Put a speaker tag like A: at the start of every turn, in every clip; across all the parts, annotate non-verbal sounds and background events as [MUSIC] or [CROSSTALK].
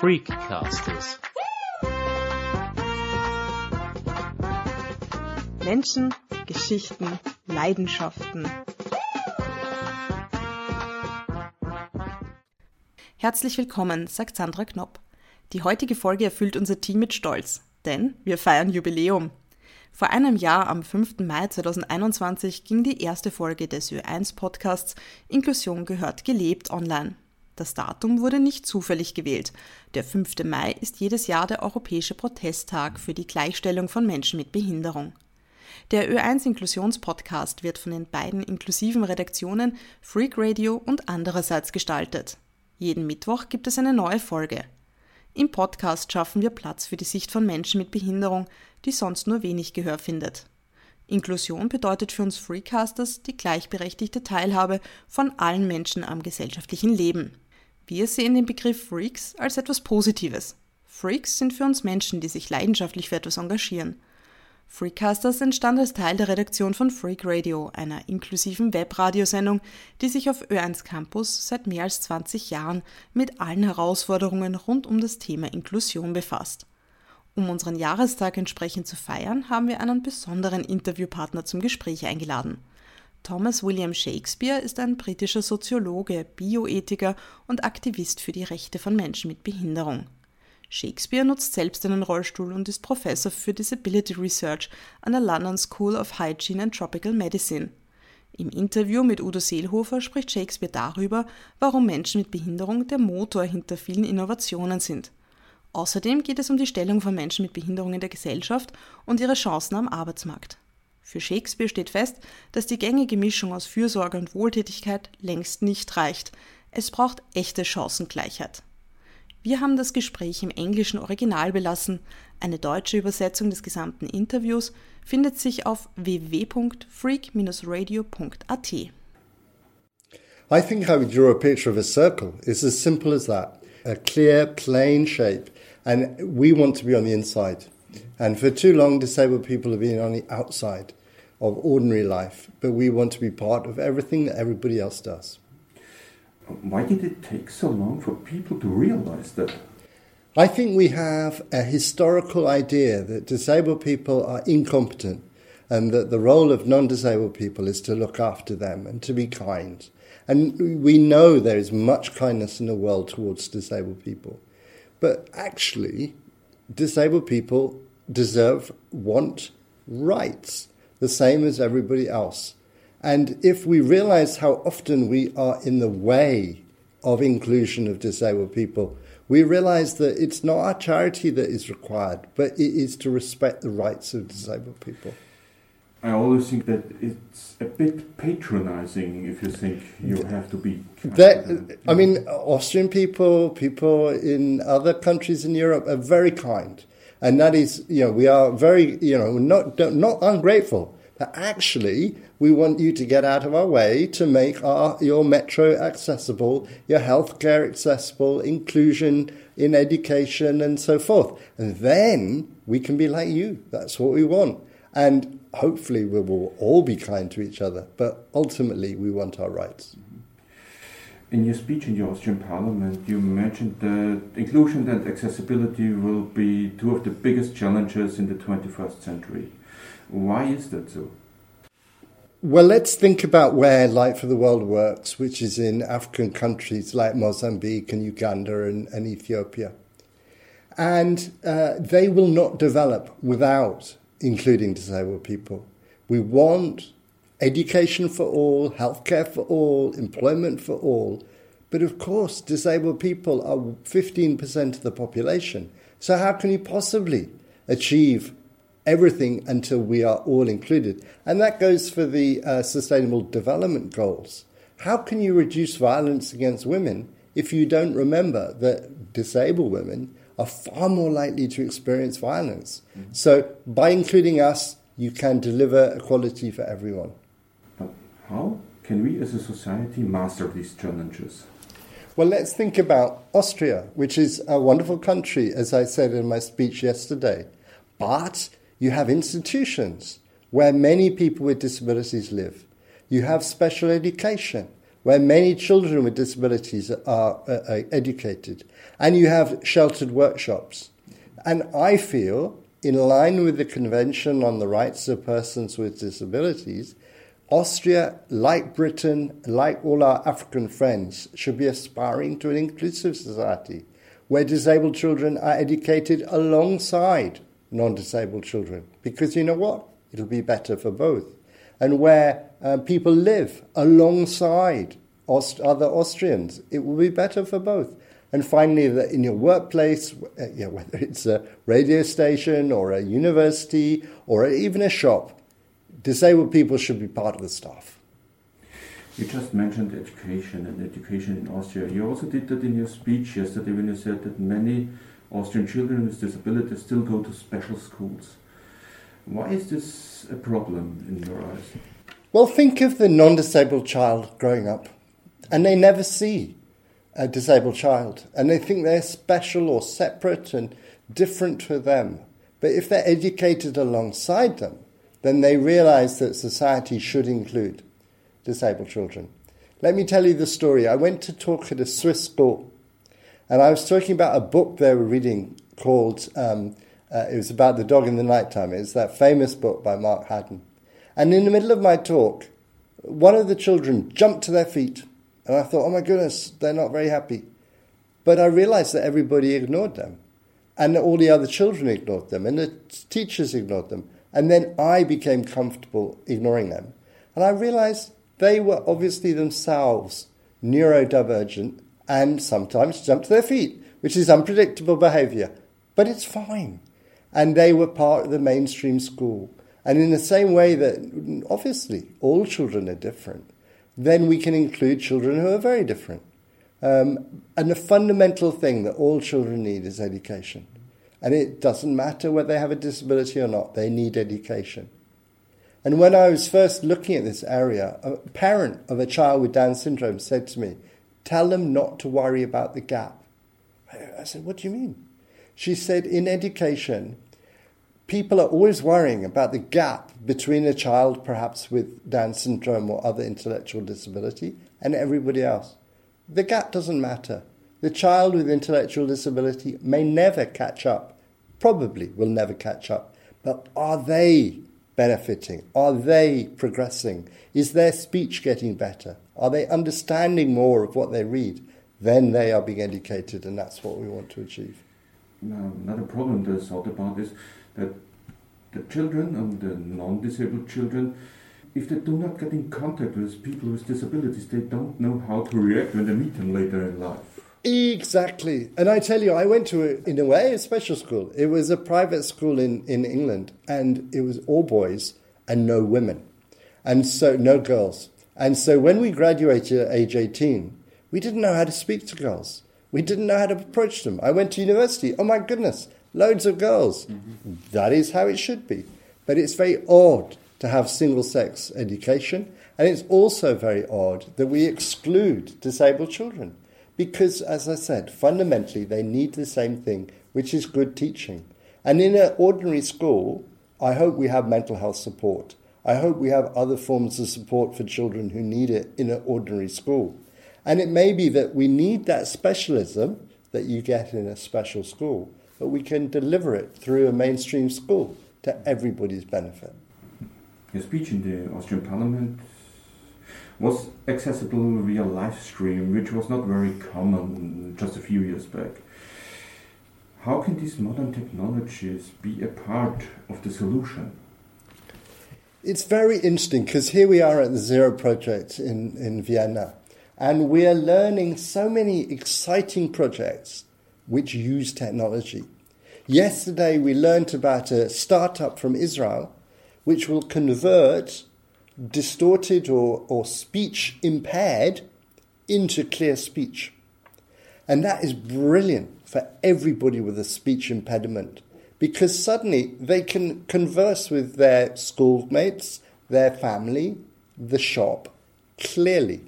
A: Freakcasters.
B: Menschen, Geschichten, Leidenschaften. Herzlich willkommen, sagt Sandra Knopp. Die heutige Folge erfüllt unser Team mit Stolz, denn wir feiern Jubiläum. Vor einem Jahr, am 5. Mai 2021, ging die erste Folge des Ö1 Podcasts Inklusion gehört gelebt online. Das Datum wurde nicht zufällig gewählt. Der 5. Mai ist jedes Jahr der Europäische Protesttag für die Gleichstellung von Menschen mit Behinderung. Der Ö1 Inklusionspodcast wird von den beiden inklusiven Redaktionen Freak Radio und andererseits gestaltet. Jeden Mittwoch gibt es eine neue Folge. Im Podcast schaffen wir Platz für die Sicht von Menschen mit Behinderung, die sonst nur wenig Gehör findet. Inklusion bedeutet für uns Freecasters die gleichberechtigte Teilhabe von allen Menschen am gesellschaftlichen Leben. Wir sehen den Begriff Freaks als etwas Positives. Freaks sind für uns Menschen, die sich leidenschaftlich für etwas engagieren. Freecasters entstand als Teil der Redaktion von Freak Radio, einer inklusiven Webradiosendung, die sich auf Ö1 Campus seit mehr als 20 Jahren mit allen Herausforderungen rund um das Thema Inklusion befasst. Um unseren Jahrestag entsprechend zu feiern, haben wir einen besonderen Interviewpartner zum Gespräch eingeladen. Thomas William Shakespeare ist ein britischer Soziologe, Bioethiker und Aktivist für die Rechte von Menschen mit Behinderung. Shakespeare nutzt selbst einen Rollstuhl und ist Professor für Disability Research an der London School of Hygiene and Tropical Medicine. Im Interview mit Udo Seelhofer spricht Shakespeare darüber, warum Menschen mit Behinderung der Motor hinter vielen Innovationen sind. Außerdem geht es um die Stellung von Menschen mit Behinderung in der Gesellschaft und ihre Chancen am Arbeitsmarkt. Für Shakespeare steht fest, dass die gängige Mischung aus Fürsorge und Wohltätigkeit längst nicht reicht. Es braucht echte Chancengleichheit. Wir haben das Gespräch im englischen Original belassen. Eine deutsche Übersetzung des gesamten Interviews findet sich auf www.freak-radio.at.
C: I think I would draw a picture of a circle. It's as simple as that. A clear, plain shape. And we want to be on the inside. And for too long, disabled people have been on the outside of ordinary life. But we want to be part of everything that everybody else does.
D: Why did it take so long for people to realize that?
C: I think we have a historical idea that disabled people are incompetent and that the role of non disabled people is to look after them and to be kind. And we know there is much kindness in the world towards disabled people. But actually, disabled people deserve, want rights, the same as everybody else. And if we realize how often we are in the way of inclusion of disabled people, we realize that it's not our charity that is required, but it is to respect the rights of disabled people.
D: I always think that it's a bit patronizing if you think you have to be.
C: That, I mean, Austrian people, people in other countries in Europe are very kind. And that is, you know, we are very, you know, not, not ungrateful. But actually, we want you to get out of our way to make our, your metro accessible, your healthcare accessible, inclusion in education, and so forth. And then we can be like you. That's what we want. And hopefully, we will all be kind to each other. But ultimately, we want our rights.
D: In your speech in the Austrian Parliament, you mentioned that inclusion and accessibility will be two of the biggest challenges in the 21st century. Why is that so?
C: Well, let's think about where Light for the World works, which is in African countries like Mozambique and Uganda and, and Ethiopia. And uh, they will not develop without including disabled people. We want education for all, healthcare for all, employment for all. But of course, disabled people are 15% of the population. So, how can you possibly achieve everything until we are all included? And that goes for the uh, Sustainable Development Goals. How can you reduce violence against women if you don't remember that disabled women are far more likely to experience violence? Mm-hmm. So, by including us, you can deliver equality for everyone.
D: But how can we as a society master these challenges?
C: Well, let's think about Austria, which is a wonderful country, as I said in my speech yesterday. But you have institutions where many people with disabilities live. You have special education where many children with disabilities are, uh, are educated, and you have sheltered workshops. And I feel, in line with the Convention on the Rights of Persons with Disabilities, Austria, like Britain, like all our African friends, should be aspiring to an inclusive society where disabled children are educated alongside non disabled children. Because you know what? It'll be better for both. And where uh, people live alongside Aust- other Austrians, it will be better for both. And finally, that in your workplace, uh, [LAUGHS] whether it's a radio station or a university or even a shop, disabled people should be part of the staff.
D: You just mentioned education and education in Austria. You also did that in your speech yesterday when you said that many Austrian children with disabilities still go to special schools. Why is this a problem in your eyes?
C: Well, think of the non disabled child growing up, and they never see a disabled child, and they think they're special or separate and different to them. But if they're educated alongside them, then they realize that society should include disabled children. Let me tell you the story. I went to talk at a Swiss school, and I was talking about a book they were reading called, um, uh, it was about the dog in the nighttime. It's that famous book by Mark Haddon. And in the middle of my talk, one of the children jumped to their feet, and I thought, oh my goodness, they're not very happy. But I realized that everybody ignored them, and all the other children ignored them, and the teachers ignored them. And then I became comfortable ignoring them. And I realized they were obviously themselves neurodivergent and sometimes jump to their feet, which is unpredictable behavior. But it's fine. And they were part of the mainstream school. And in the same way that obviously all children are different, then we can include children who are very different. Um, and the fundamental thing that all children need is education. And it doesn't matter whether they have a disability or not, they need education. And when I was first looking at this area, a parent of a child with Down syndrome said to me, Tell them not to worry about the gap. I said, What do you mean? She said, In education, people are always worrying about the gap between a child, perhaps with Down syndrome or other intellectual disability, and everybody else. The gap doesn't matter. The child with intellectual disability may never catch up, probably will never catch up, but are they benefiting? Are they progressing? Is their speech getting better? Are they understanding more of what they read? Then they are being educated, and that's what we want to achieve.
D: Now, another problem that's thought about is that the children and the non disabled children, if they do not get in contact with people with disabilities, they don't know how to react when they meet them later in life.
C: Exactly. And I tell you, I went to, a, in a way, a special school. It was a private school in, in England, and it was all boys and no women, and so no girls. And so when we graduated at age 18, we didn't know how to speak to girls. We didn't know how to approach them. I went to university. Oh my goodness, loads of girls. Mm-hmm. That is how it should be. But it's very odd to have single sex education, and it's also very odd that we exclude disabled children. Because, as I said, fundamentally they need the same thing, which is good teaching. And in an ordinary school, I hope we have mental health support. I hope we have other forms of support for children who need it in an ordinary school. And it may be that we need that specialism that you get in a special school, but we can deliver it through a mainstream school to everybody's benefit.
D: Your speech in the Austrian Parliament was accessible via live stream, which was not very common just a few years back. How can these modern technologies be a part of the solution?
C: It's very interesting because here we are at the Zero Project in, in Vienna, and we are learning so many exciting projects which use technology. Yesterday, we learned about a startup from Israel which will convert distorted or, or speech impaired into clear speech. And that is brilliant for everybody with a speech impediment because suddenly they can converse with their schoolmates, their family, the shop clearly.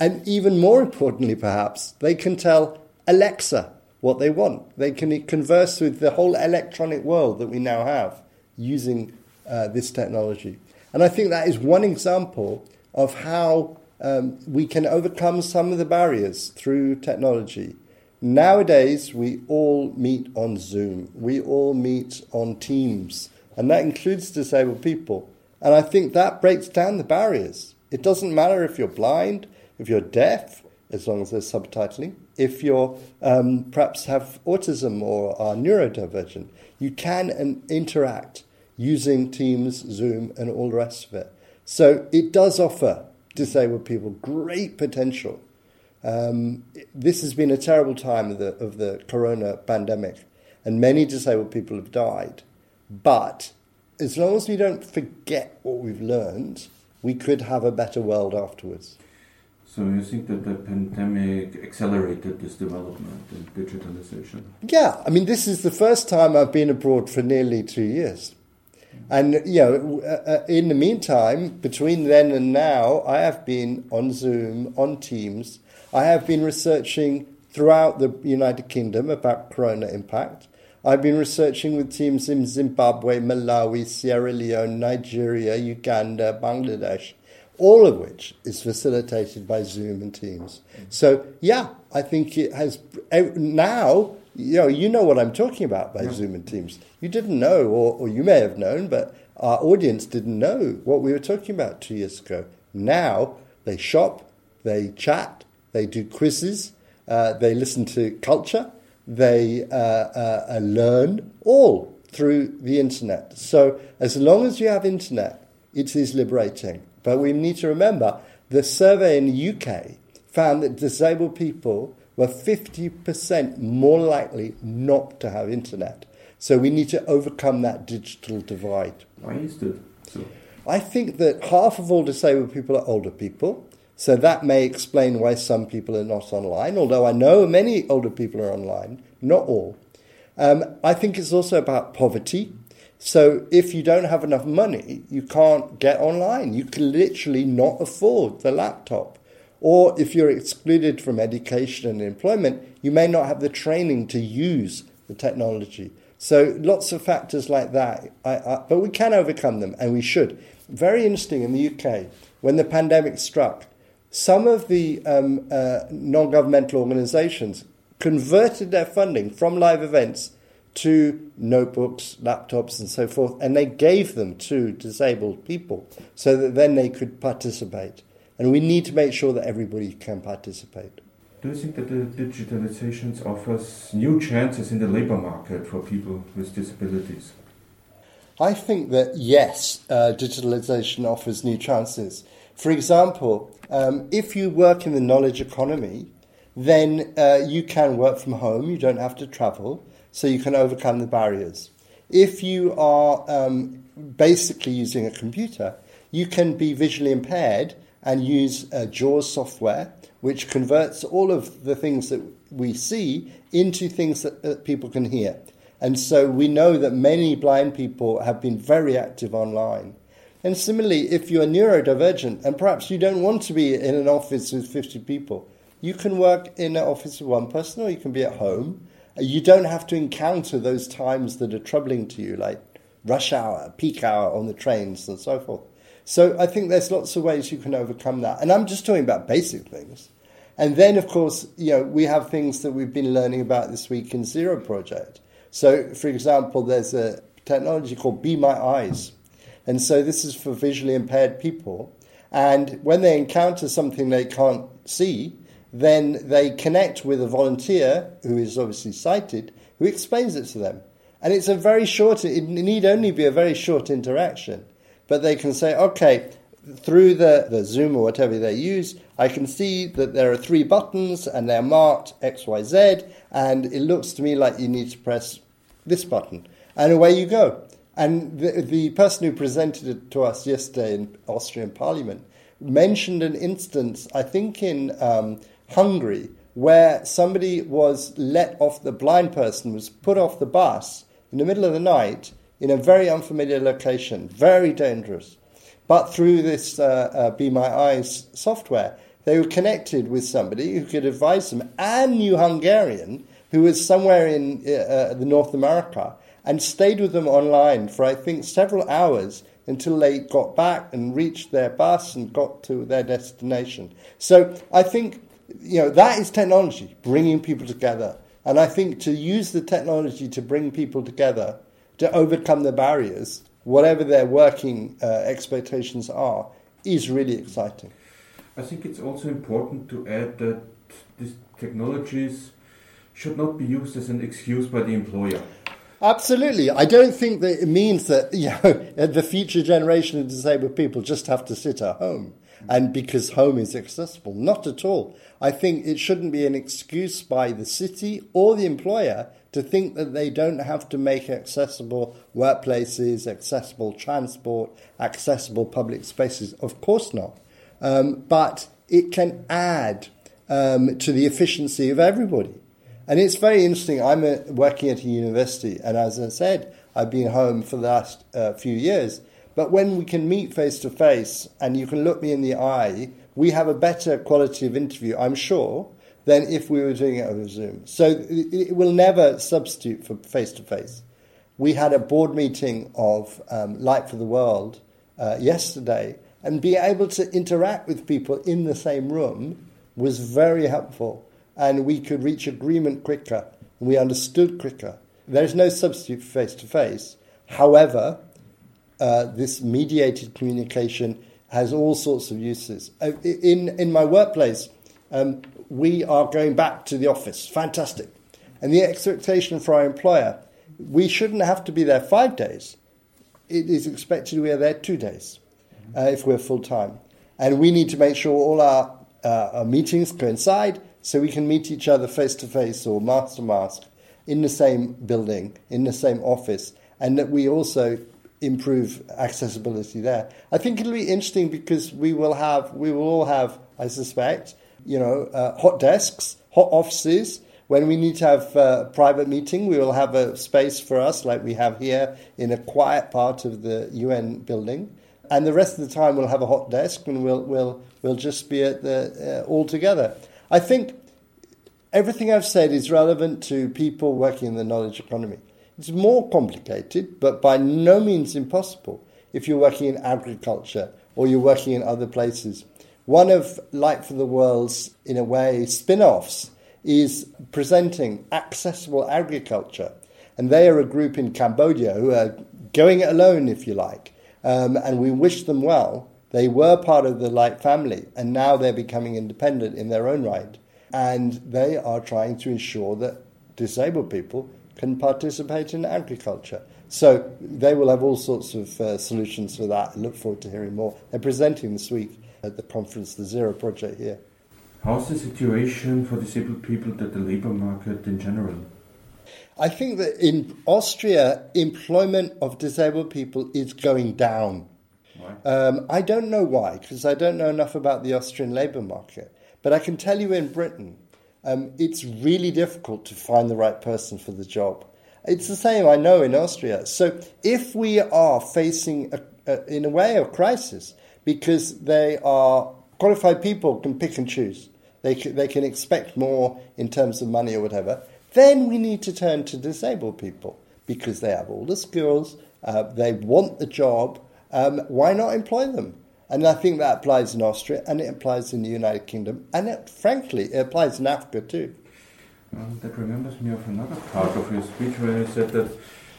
C: And even more importantly, perhaps, they can tell Alexa what they want. They can converse with the whole electronic world that we now have using uh, this technology. And I think that is one example of how um, we can overcome some of the barriers through technology. Nowadays, we all meet on Zoom, we all meet on Teams, and that includes disabled people. And I think that breaks down the barriers. It doesn't matter if you're blind, if you're deaf, as long as there's subtitling, if you um, perhaps have autism or are neurodivergent, you can and interact using Teams, Zoom, and all the rest of it. So it does offer disabled people great potential um, this has been a terrible time of the, of the corona pandemic, and many disabled people have died. But as long as we don't forget what we've learned, we could have a better world afterwards.
D: So you think that the pandemic accelerated this development in digitalization?
C: Yeah, I mean, this is the first time I've been abroad for nearly two years. And, you know, uh, uh, in the meantime, between then and now, I have been on Zoom, on Teams, I have been researching throughout the United Kingdom about corona impact. I've been researching with teams in Zimbabwe, Malawi, Sierra Leone, Nigeria, Uganda, Bangladesh, all of which is facilitated by Zoom and Teams. So, yeah, I think it has now, you know, you know what I'm talking about by yeah. Zoom and Teams. You didn't know, or, or you may have known, but our audience didn't know what we were talking about two years ago. Now they shop, they chat, they do quizzes, uh, they listen to culture, they uh, uh, uh, learn all through the internet. So as long as you have internet, it is liberating. But we need to remember the survey in the UK found that disabled people were 50% more likely not to have internet. So we need to overcome that digital divide.
D: Why is that so?
C: I think that half of all disabled people are older people. So that may explain why some people are not online, although I know many older people are online, not all. Um, I think it's also about poverty. So if you don't have enough money, you can't get online. You can literally not afford the laptop. Or if you're excluded from education and employment, you may not have the training to use the technology. So lots of factors like that. I, I, but we can overcome them, and we should. Very interesting in the UK, when the pandemic struck, some of the um, uh, non governmental organizations converted their funding from live events to notebooks, laptops, and so forth, and they gave them to disabled people so that then they could participate. And we need to make sure that everybody can participate.
D: Do you think that the digitalization offers new chances in the labor market for people with disabilities?
C: I think that yes, uh, digitalization offers new chances. For example, um, if you work in the knowledge economy, then uh, you can work from home, you don't have to travel, so you can overcome the barriers. If you are um, basically using a computer, you can be visually impaired and use uh, JAWS software, which converts all of the things that we see into things that, that people can hear. And so we know that many blind people have been very active online. And similarly, if you're neurodivergent and perhaps you don't want to be in an office with 50 people, you can work in an office with one person or you can be at home. You don't have to encounter those times that are troubling to you, like rush hour, peak hour on the trains, and so forth. So I think there's lots of ways you can overcome that. And I'm just talking about basic things. And then, of course, you know, we have things that we've been learning about this week in Zero Project. So, for example, there's a technology called Be My Eyes and so this is for visually impaired people. And when they encounter something they can't see, then they connect with a volunteer who is obviously sighted who explains it to them. And it's a very short, it need only be a very short interaction. But they can say, okay, through the, the Zoom or whatever they use, I can see that there are three buttons and they're marked XYZ, and it looks to me like you need to press this button. And away you go. And the, the person who presented it to us yesterday in Austrian Parliament mentioned an instance, I think in um, Hungary, where somebody was let off, the blind person was put off the bus in the middle of the night in a very unfamiliar location, very dangerous. But through this uh, uh, Be My Eyes software, they were connected with somebody who could advise them and knew Hungarian, who was somewhere in uh, uh the North America, and stayed with them online for, I think, several hours until they got back and reached their bus and got to their destination. So I think you know that is technology bringing people together, and I think to use the technology to bring people together to overcome the barriers, whatever their working uh, expectations are, is really exciting.
D: I think it's also important to add that these technologies should not be used as an excuse by the employer.
C: Absolutely. I don't think that it means that [LAUGHS] you know the future generation of disabled people just have to sit at home and because home is accessible. Not at all. I think it shouldn't be an excuse by the city or the employer to think that they don't have to make accessible workplaces, accessible transport, accessible public spaces. Of course not. Um, but it can add um, to the efficiency of everybody. And it's very interesting. I'm a, working at a university, and as I said, I've been home for the last uh, few years. But when we can meet face to face and you can look me in the eye, we have a better quality of interview, I'm sure, than if we were doing it over Zoom. So it, will never substitute for face to face. We had a board meeting of um, Light for the World uh, yesterday, and being able to interact with people in the same room was very helpful and we could reach agreement quicker and we understood quicker. There's no substitute for face to face. However, uh, this mediated communication has all sorts of uses. Uh, in, in my workplace, um, we are going back to the office. Fantastic. And the expectation for our employer, we shouldn't have to be there five days. It is expected we are there two days uh, if we're full time. And we need to make sure all our, uh, our meetings coincide so we can meet each other face to face or mask to mask in the same building, in the same office, and that we also improve accessibility there. I think it'll be interesting because we will have, we will all have, I suspect, you know, uh, hot desks, hot offices. When we need to have a private meeting, we will have a space for us like we have here in a quiet part of the UN building. And the rest of the time we'll have a hot desk and we'll, we'll, we'll just be at the, uh, all together. I think everything I've said is relevant to people working in the knowledge economy. It's more complicated, but by no means impossible if you're working in agriculture or you're working in other places. One of Light for the World's, in a way, spin offs is presenting accessible agriculture. And they are a group in Cambodia who are going it alone, if you like. Um, and we wish them well. They were part of the Light family, and now they're becoming independent in their own right. And they are trying to ensure that disabled people can participate in agriculture. So they will have all sorts of uh, solutions for that. I look forward to hearing more. They're presenting this week at the conference, the Zero Project here.
D: How's the situation for disabled people at the labour market in general?
C: I think that in Austria, employment of disabled people is going down. Um, I don't know why, because I don't know enough about the Austrian labour market. But I can tell you in Britain, um, it's really difficult to find the right person for the job. It's the same, I know, in Austria. So if we are facing, a, a, in a way, a crisis, because they are qualified people can pick and choose, they can, they can expect more in terms of money or whatever, then we need to turn to disabled people because they have all the skills, uh, they want the job, um, why not employ them? And I think that applies in Austria and it applies in the United Kingdom and it, frankly, it applies in Africa too.
D: That reminds me of another part of your speech where you said that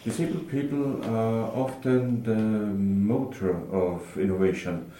D: disabled people are often the motor of innovation,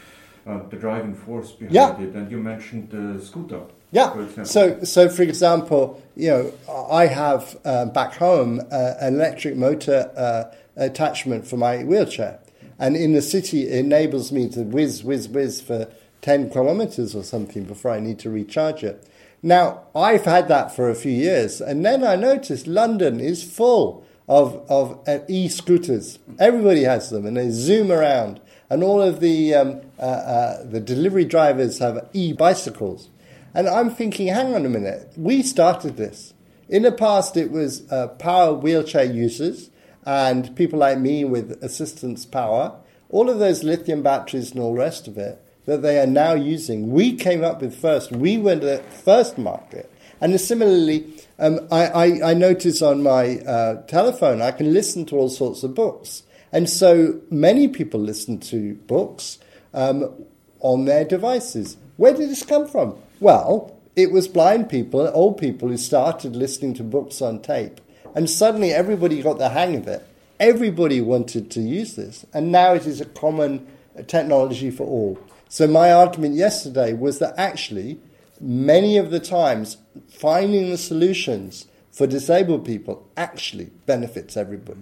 D: uh, the driving force behind
C: yeah.
D: it. And you mentioned the scooter.
C: Yeah. So, so for example, you know, I have uh, back home uh, an electric motor uh, attachment for my wheelchair. And in the city, it enables me to whiz, whiz, whiz for 10 kilometers or something before I need to recharge it. Now, I've had that for a few years, and then I noticed London is full of, of uh, e scooters. Everybody has them, and they zoom around. And all of the, um, uh, uh, the delivery drivers have e bicycles. And I'm thinking, hang on a minute, we started this. In the past, it was uh, power wheelchair users and people like me with assistance power, all of those lithium batteries and all the rest of it that they are now using, we came up with first. We were the first market. And similarly, um, I, I, I, notice on my uh, telephone, I can listen to all sorts of books. And so many people listen to books um, on their devices. Where did this come from? Well, it was blind people, old people who started listening to books on tape. And suddenly everybody got the hang of it. Everybody wanted to use this. And now it is a common technology for all. So my argument yesterday was that actually, many of the times, finding the solutions for disabled people actually benefits everybody.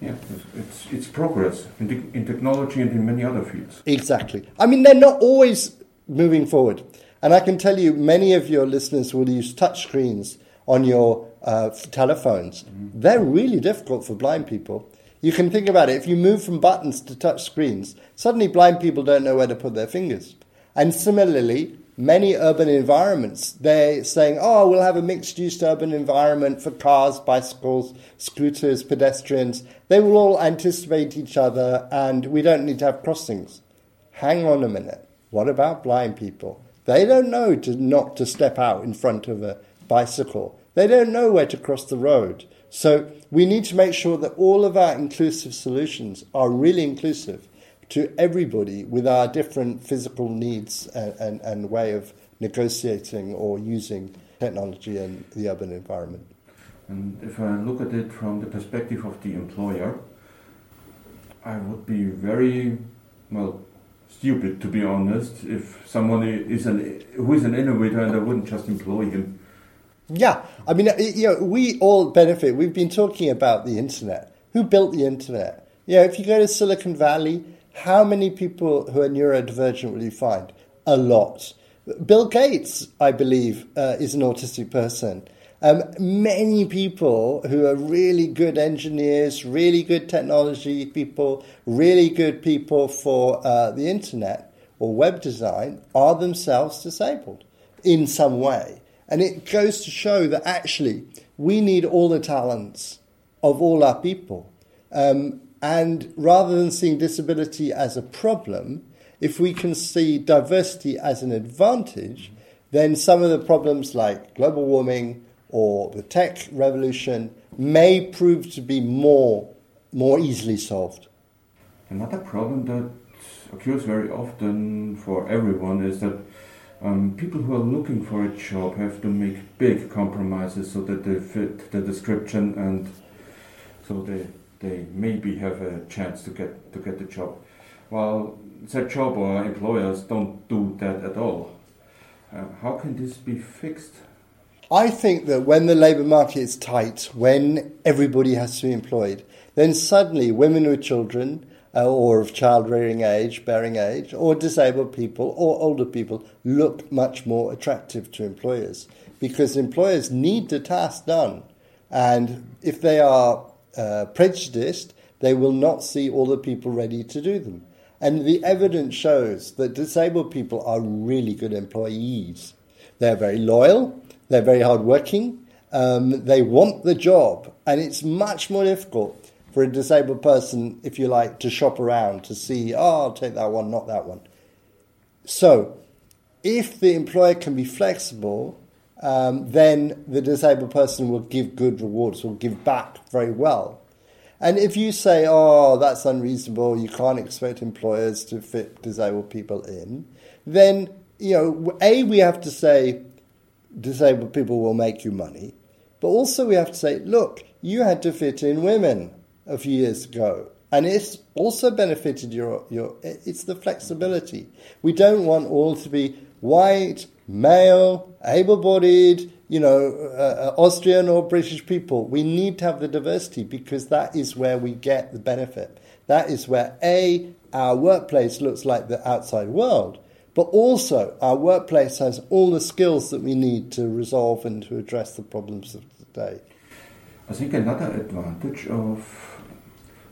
D: Yeah, it's, it's progress in, in technology and in many other fields.
C: Exactly. I mean, they're not always moving forward. And I can tell you, many of your listeners will use touchscreens on your uh, telephones. Mm-hmm. They're really difficult for blind people. You can think about it. If you move from buttons to touch screens, suddenly blind people don't know where to put their fingers. And similarly, many urban environments, they're saying, oh, we'll have a mixed use urban environment for cars, bicycles, scooters, pedestrians. They will all anticipate each other and we don't need to have crossings. Hang on a minute. What about blind people? They don't know to not to step out in front of a bicycle. They don't know where to cross the road. So we need to make sure that all of our inclusive solutions are really inclusive to everybody with our different physical needs and, and, and way of negotiating or using technology in the urban environment.
D: And if I look at it from the perspective of the employer, I would be very, well, stupid to be honest, if someone is an, who is an innovator and I wouldn't just employ him.
C: Yeah, I mean, you know, we all benefit. We've been talking about the internet. Who built the internet? Yeah, if you go to Silicon Valley, how many people who are neurodivergent will you find? A lot. Bill Gates, I believe, uh, is an autistic person. Um, many people who are really good engineers, really good technology people, really good people for uh, the internet or web design are themselves disabled in some way. And it goes to show that actually we need all the talents of all our people. Um, and rather than seeing disability as a problem, if we can see diversity as an advantage, then some of the problems like global warming or the tech revolution may prove to be more, more easily solved.
D: Another problem that occurs very often for everyone is that um, people who are looking for a job have to make big compromises so that they fit the description and so they they maybe have a chance to get to get the job. While that job or employers don't do that at all. Uh, how can this be fixed?
C: I think that when the labour market is tight, when everybody has to be employed, then suddenly women with children or of child rearing age, bearing age, or disabled people or older people look much more attractive to employers because employers need the task done. And if they are uh, prejudiced, they will not see all the people ready to do them. And the evidence shows that disabled people are really good employees. They're very loyal, they're very hardworking, um, they want the job, and it's much more difficult for a disabled person, if you like, to shop around to see, oh, I'll take that one, not that one. So, if the employer can be flexible um, then the disabled person will give good rewards, will give back very well. And if you say, oh, that's unreasonable, you can't expect employers to fit disabled people in, then, you know, A, we have to say disabled people will make you money, but also we have to say, look, you had to fit in women a few years ago. And it's also benefited your, your it's the flexibility. We don't want all to be white, male, able bodied, you know, uh, uh, Austrian or British people. We need to have the diversity because that is where we get the benefit. That is where A, our workplace looks like the outside world, but also our workplace has all the skills that we need to resolve and to address the problems of today.
D: I think another advantage of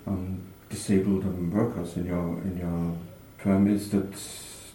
D: um, disabled workers in your in your firm is that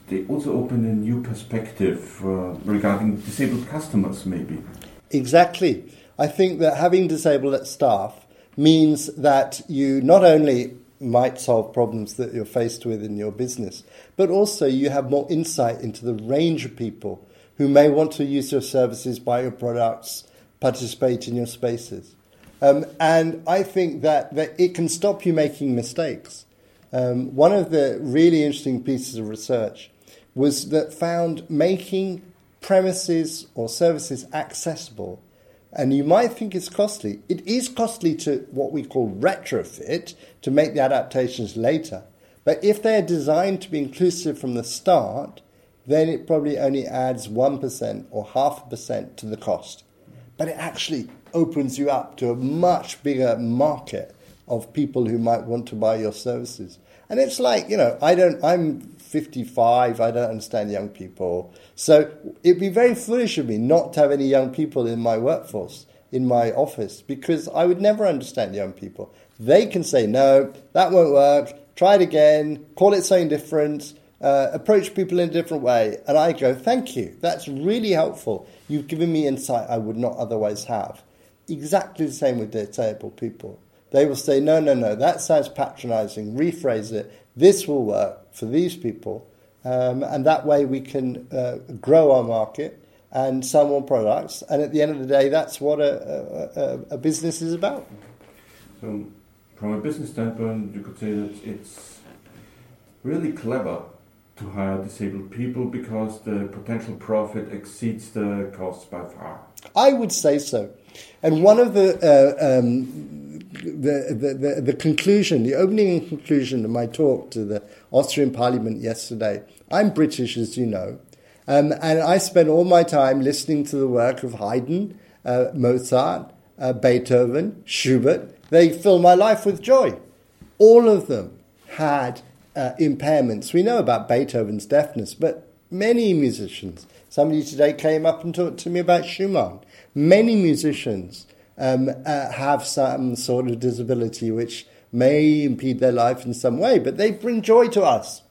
D: they also open a new perspective uh, regarding disabled customers, maybe.
C: Exactly. I think that having disabled staff means that you not only might solve problems that you're faced with in your business, but also you have more insight into the range of people who may want to use your services, buy your products, participate in your spaces. Um, and I think that, that it can stop you making mistakes. Um, one of the really interesting pieces of research was that found making premises or services accessible. And you might think it's costly. It is costly to what we call retrofit, to make the adaptations later. But if they're designed to be inclusive from the start, then it probably only adds 1% or half a percent to the cost. But it actually opens you up to a much bigger market of people who might want to buy your services. And it's like, you know, I don't, I'm 55, I don't understand young people. So it'd be very foolish of me not to have any young people in my workforce, in my office, because I would never understand young people. They can say, no, that won't work, try it again, call it something different, uh, approach people in a different way. And I go, thank you, that's really helpful. You've given me insight I would not otherwise have. Exactly the same with their disabled people. They will say, no, no, no, that sounds patronizing, rephrase it. This will work for these people. Um, and that way we can uh, grow our market and sell more products. And at the end of the day, that's what a, a, a business is about.
D: So, from a business standpoint, you could say that it's really clever to hire disabled people because the potential profit exceeds the costs by far.
C: I would say so. And one of the, uh, um, the, the, the, conclusion, the opening conclusion of my talk to the Austrian Parliament yesterday, I'm British, as you know, um, and I spent all my time listening to the work of Haydn, uh, Mozart, uh, Beethoven, Schubert. They fill my life with joy. All of them had uh, impairments. We know about Beethoven's deafness, but many musicians. Somebody today came up and talked to me about Schumann many musicians um, uh, have some sort of disability which may impede their life in some way, but they bring joy to us.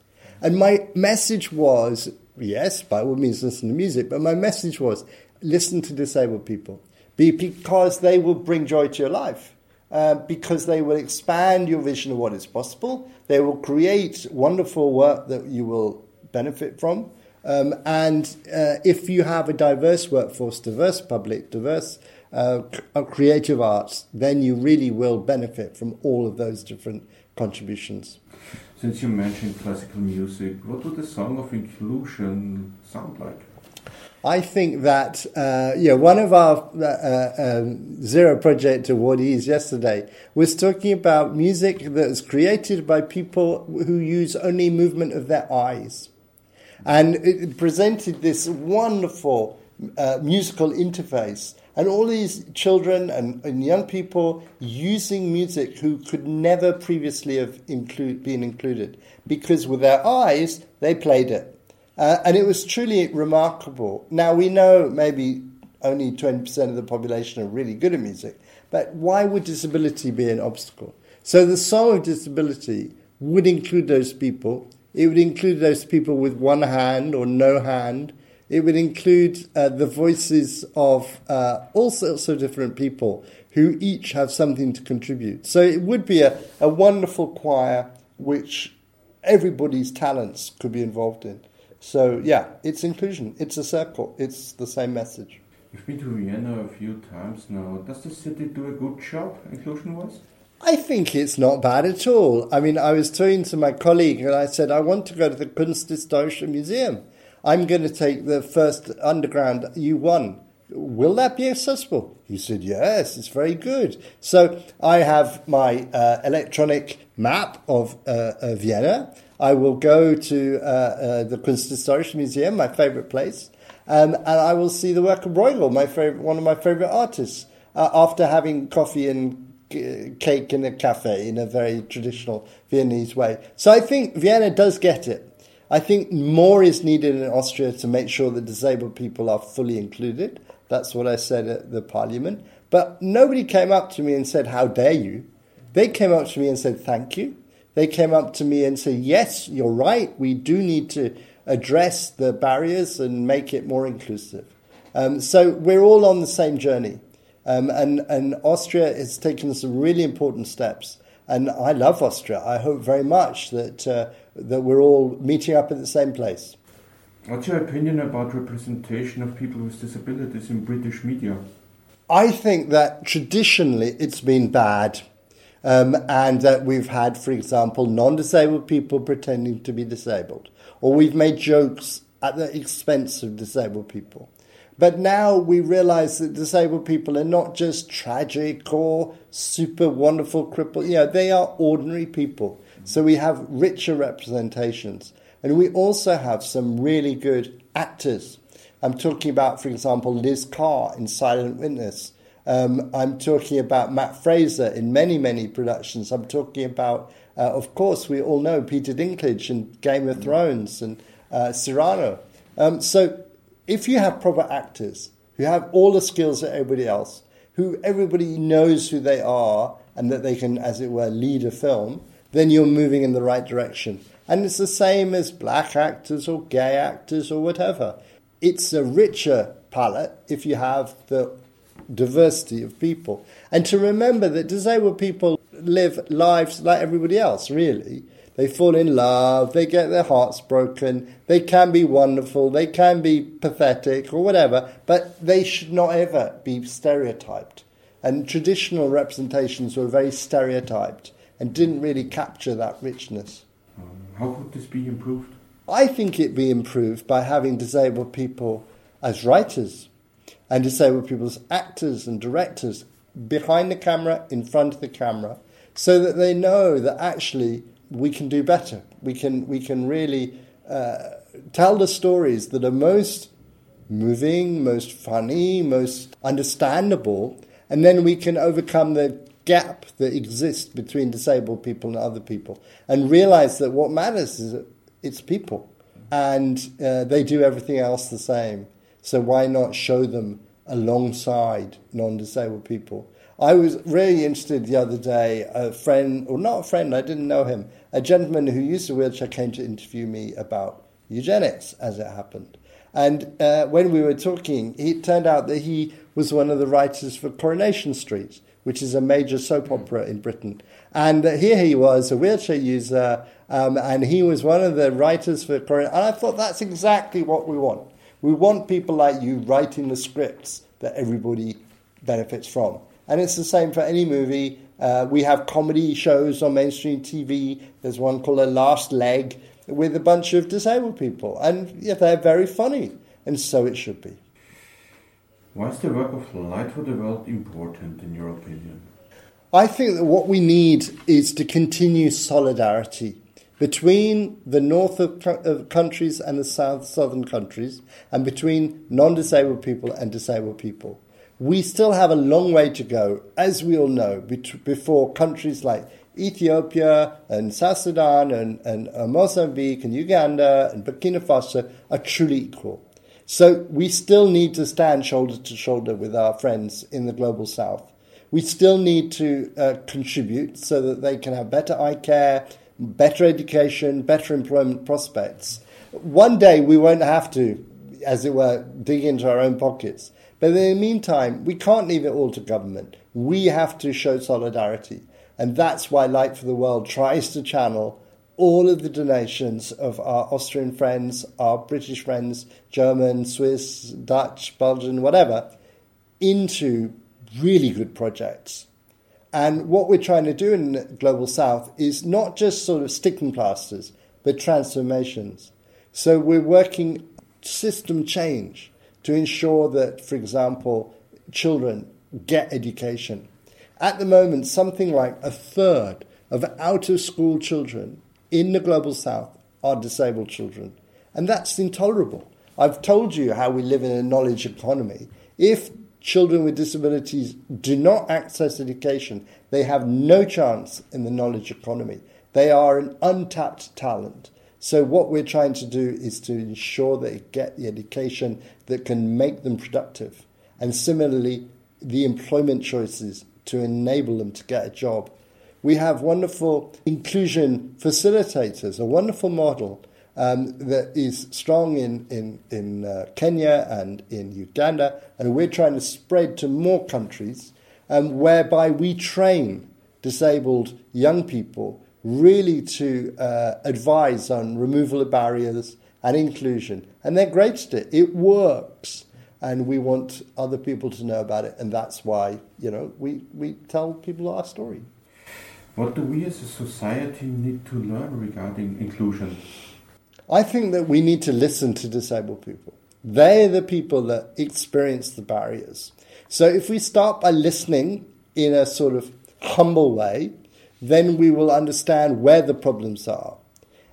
C: And my message was yes, by all means, listen to music, but my message was listen to disabled people because they will bring joy to your life. Uh, because they will expand your vision of what is possible. They will create wonderful work that you will benefit from. Um, and uh, if you have a diverse workforce, diverse public, diverse uh, creative arts, then you really will benefit from all of those different contributions.
D: Since you mentioned classical music, what would a song of inclusion sound like?
C: I think that uh, yeah, one of our uh, uh um, Zero Project awardees yesterday was talking about music that's created by people who use only movement of their eyes. And it presented this wonderful uh, musical interface. And all these children and, and, young people using music who could never previously have include, been included because with their eyes they played it. Uh, and it was truly remarkable. Now we know maybe only 20% of the population are really good at music, but why would disability be an obstacle? So the Song of Disability would include those people it would include those people with one hand or no hand. It would include uh, the voices of uh, all sorts of different people who each have something to contribute. So it would be a, a wonderful choir which everybody's talents could be involved in. So yeah, it's inclusion. It's a circle. It's the same message.
D: You've been to Vienna a few times now. Does the city do a good job inclusion-wise?
C: I think it's not bad at all. I mean, I was talking to my colleague and I said, I want to go to the Kunsthistorische Museum. I'm going to take the first underground U1. Will that be accessible? He said, Yes, it's very good. So I have my uh, electronic map of uh, uh, Vienna. I will go to uh, uh, the Kunsthistorische Museum, my favorite place, um, and I will see the work of Bruegel, my favorite, one of my favorite artists, uh, after having coffee and cake in a cafe in a very traditional Viennese way. So I think Vienna does get it. I think more is needed in Austria to make sure that disabled people are fully included. That's what I said at the parliament. But nobody came up to me and said, How dare you? They came up to me and said, Thank you. They came up to me and said, Yes, you're right. We do need to address the barriers and make it more inclusive. Um, so we're all on the same journey. Um, and, and Austria has taken some really important steps. And I love Austria. I hope very much that, uh, that we're all meeting up at the same place.
D: What's your opinion about representation of people with disabilities in British media?
C: I think that traditionally it's been bad. Um, and that we've had, for example, non disabled people pretending to be disabled, or we've made jokes at the expense of disabled people. But now we realize that disabled people are not just tragic or super wonderful crippled, you know, they are ordinary people. So we have richer representations. And we also have some really good actors. I'm talking about, for example, Liz Carr in Silent Witness. Um, I'm talking about Matt Fraser in many, many productions. I'm talking about, uh, of course, we all know Peter Dinklage in Game of Thrones and uh, Cyrano. Um, so if you have proper actors who have all the skills that everybody else, who everybody knows who they are and that they can, as it were, lead a film, then you're moving in the right direction. And it's the same as black actors or gay actors or whatever. It's a richer palette if you have the diversity of people. And to remember that disabled people live lives like everybody else, really. They fall in love, they get their hearts broken, they can be wonderful, they can be pathetic or whatever, but they should not ever be stereotyped. And traditional representations were very stereotyped and didn't really capture that richness.
D: Um, how could this be improved?
C: I think it be improved by having disabled people as writers and disabled people as actors and directors behind the camera, in front of the camera, so that they know that actually we can do better. We can, we can really uh, tell the stories that are most moving, most funny, most understandable, and then we can overcome the gap that exists between disabled people and other people and realize that what matters is it's people and uh, they do everything else the same. So why not show them alongside non disabled people? I was really interested the other day. A friend, or not a friend, I didn't know him, a gentleman who used a wheelchair came to interview me about eugenics, as it happened. And uh, when we were talking, it turned out that he was one of the writers for Coronation Street, which is a major soap opera in Britain. And uh, here he was, a wheelchair user, um, and he was one of the writers for Coronation. And I thought that's exactly what we want. We want people like you writing the scripts that everybody benefits from. And it's the same for any movie. Uh, we have comedy shows on mainstream TV. There's one called The Last Leg with a bunch of disabled people. And yeah, they're very funny. And so it should be.
D: Why is the work of Light for the World important, in your opinion?
C: I think that what we need is to continue solidarity between the north of, of countries and the south southern countries, and between non disabled people and disabled people we still have a long way to go, as we all know, before countries like Ethiopia and South Sudan and, and uh, Mozambique and Uganda and Burkina Faso are truly equal. So we still need to stand shoulder to shoulder with our friends in the global south. We still need to uh, contribute so that they can have better eye care, better education, better employment prospects. One day we won't have to, as it were, dig into our own pockets. But in the meantime, we can't leave it all to government. We have to show solidarity. And that's why Light for the World tries to channel all of the donations of our Austrian friends, our British friends, German, Swiss, Dutch, Belgian, whatever, into really good projects. And what we're trying to do in the Global South is not just sort of sticking plasters, but transformations. So we're working system change to ensure that, for example, children get education. At the moment, something like a third of out of school children in the global south are disabled children. And that's intolerable. I've told you how we live in a knowledge economy. If children with disabilities do not access education, they have no chance in the knowledge economy. They are an untapped talent. So, what we're trying to do is to ensure they get the education that can make them productive. And similarly, the employment choices to enable them to get a job. We have wonderful inclusion facilitators, a wonderful model um, that is strong in, in, in uh, Kenya and in Uganda, and we're trying to spread to more countries, um, whereby we train disabled young people really to uh, advise on removal of barriers and inclusion. And they're great at it. It works. and we want other people to know about it, and that's why you know we, we tell people our story.
D: What do we as a society need to learn regarding inclusion?
C: I think that we need to listen to disabled people. They're the people that experience the barriers. So if we start by listening in a sort of humble way, then we will understand where the problems are.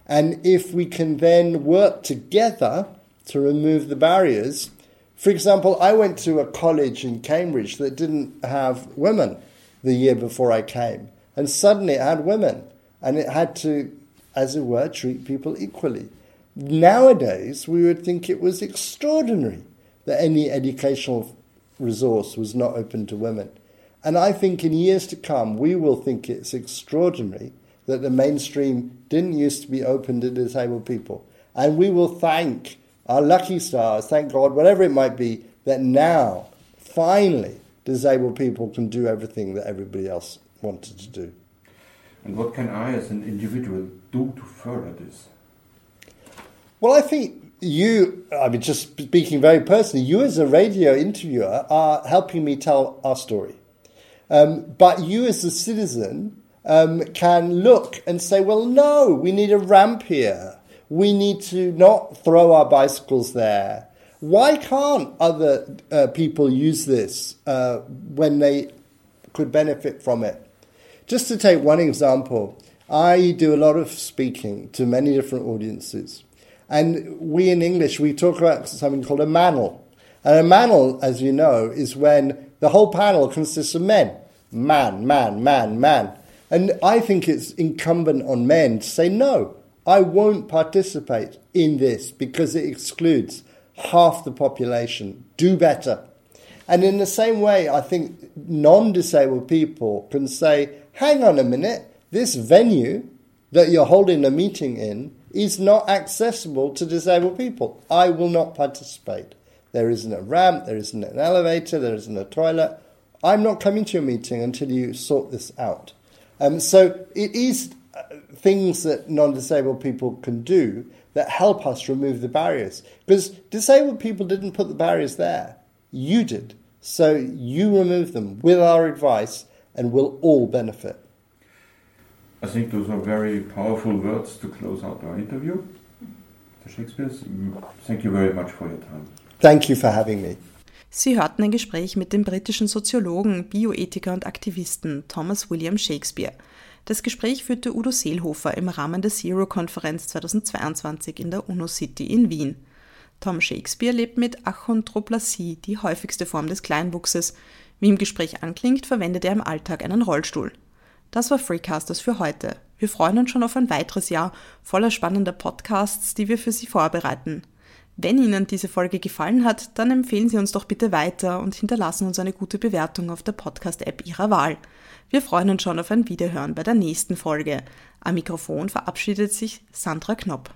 C: And if we can then work together to remove the barriers, for example, I went to a college in Cambridge that didn't have women the year before I came, and suddenly it had women, and it had to, as it were, treat people equally. Nowadays, we would think it was extraordinary that any educational resource was not open to women. And I think in years to come, we will think it's extraordinary that the mainstream didn't used to be open to disabled people. And we will thank our lucky stars, thank God, whatever it might be, that now, finally, disabled people can do everything that everybody else wanted to do.
D: And what can I, as an individual, do to further this?
C: Well, I think you, I mean, just speaking very personally, you as a radio interviewer are helping me tell our story. Um, but you as a citizen um, can look and say, well, no, we need a ramp here we need to not throw our bicycles there. Why can't other uh, people use this uh, when they could benefit from it? Just to take one example, I do a lot of speaking to many different audiences. And we in English, we talk about something called a manel. And a manel, as you know, is when the whole panel consists of men. Man, man, man, man. And I think it's incumbent on men to say, no, I won't participate in this because it excludes half the population. Do better. And in the same way, I think non disabled people can say, hang on a minute, this venue that you're holding a meeting in is not accessible to disabled people. I will not participate. There isn't a ramp, there isn't an elevator, there isn't a toilet. I'm not coming to your meeting until you sort this out. Um, so it is things that non disabled people can do that help us remove the barriers. Because disabled people didn't put the barriers there, you did. So you remove them with our advice, and we'll all benefit.
D: I think those are very powerful words to close out our interview. Mr. Shakespeare, thank you very much for your time.
C: Thank you for having me.
B: Sie hörten ein Gespräch mit dem britischen Soziologen, Bioethiker und Aktivisten Thomas William Shakespeare. Das Gespräch führte Udo Seelhofer im Rahmen der Zero-Konferenz 2022 in der UNO-City in Wien. Tom Shakespeare lebt mit Achondroplasie, die häufigste Form des Kleinwuchses. Wie im Gespräch anklingt, verwendet er im Alltag einen Rollstuhl. Das war Freecasters für heute. Wir freuen uns schon auf ein weiteres Jahr voller spannender Podcasts, die wir für Sie vorbereiten. Wenn Ihnen diese Folge gefallen hat, dann empfehlen Sie uns doch bitte weiter und hinterlassen uns eine gute Bewertung auf der Podcast-App Ihrer Wahl. Wir freuen uns schon auf ein Wiederhören bei der nächsten Folge. Am Mikrofon verabschiedet sich Sandra Knopp.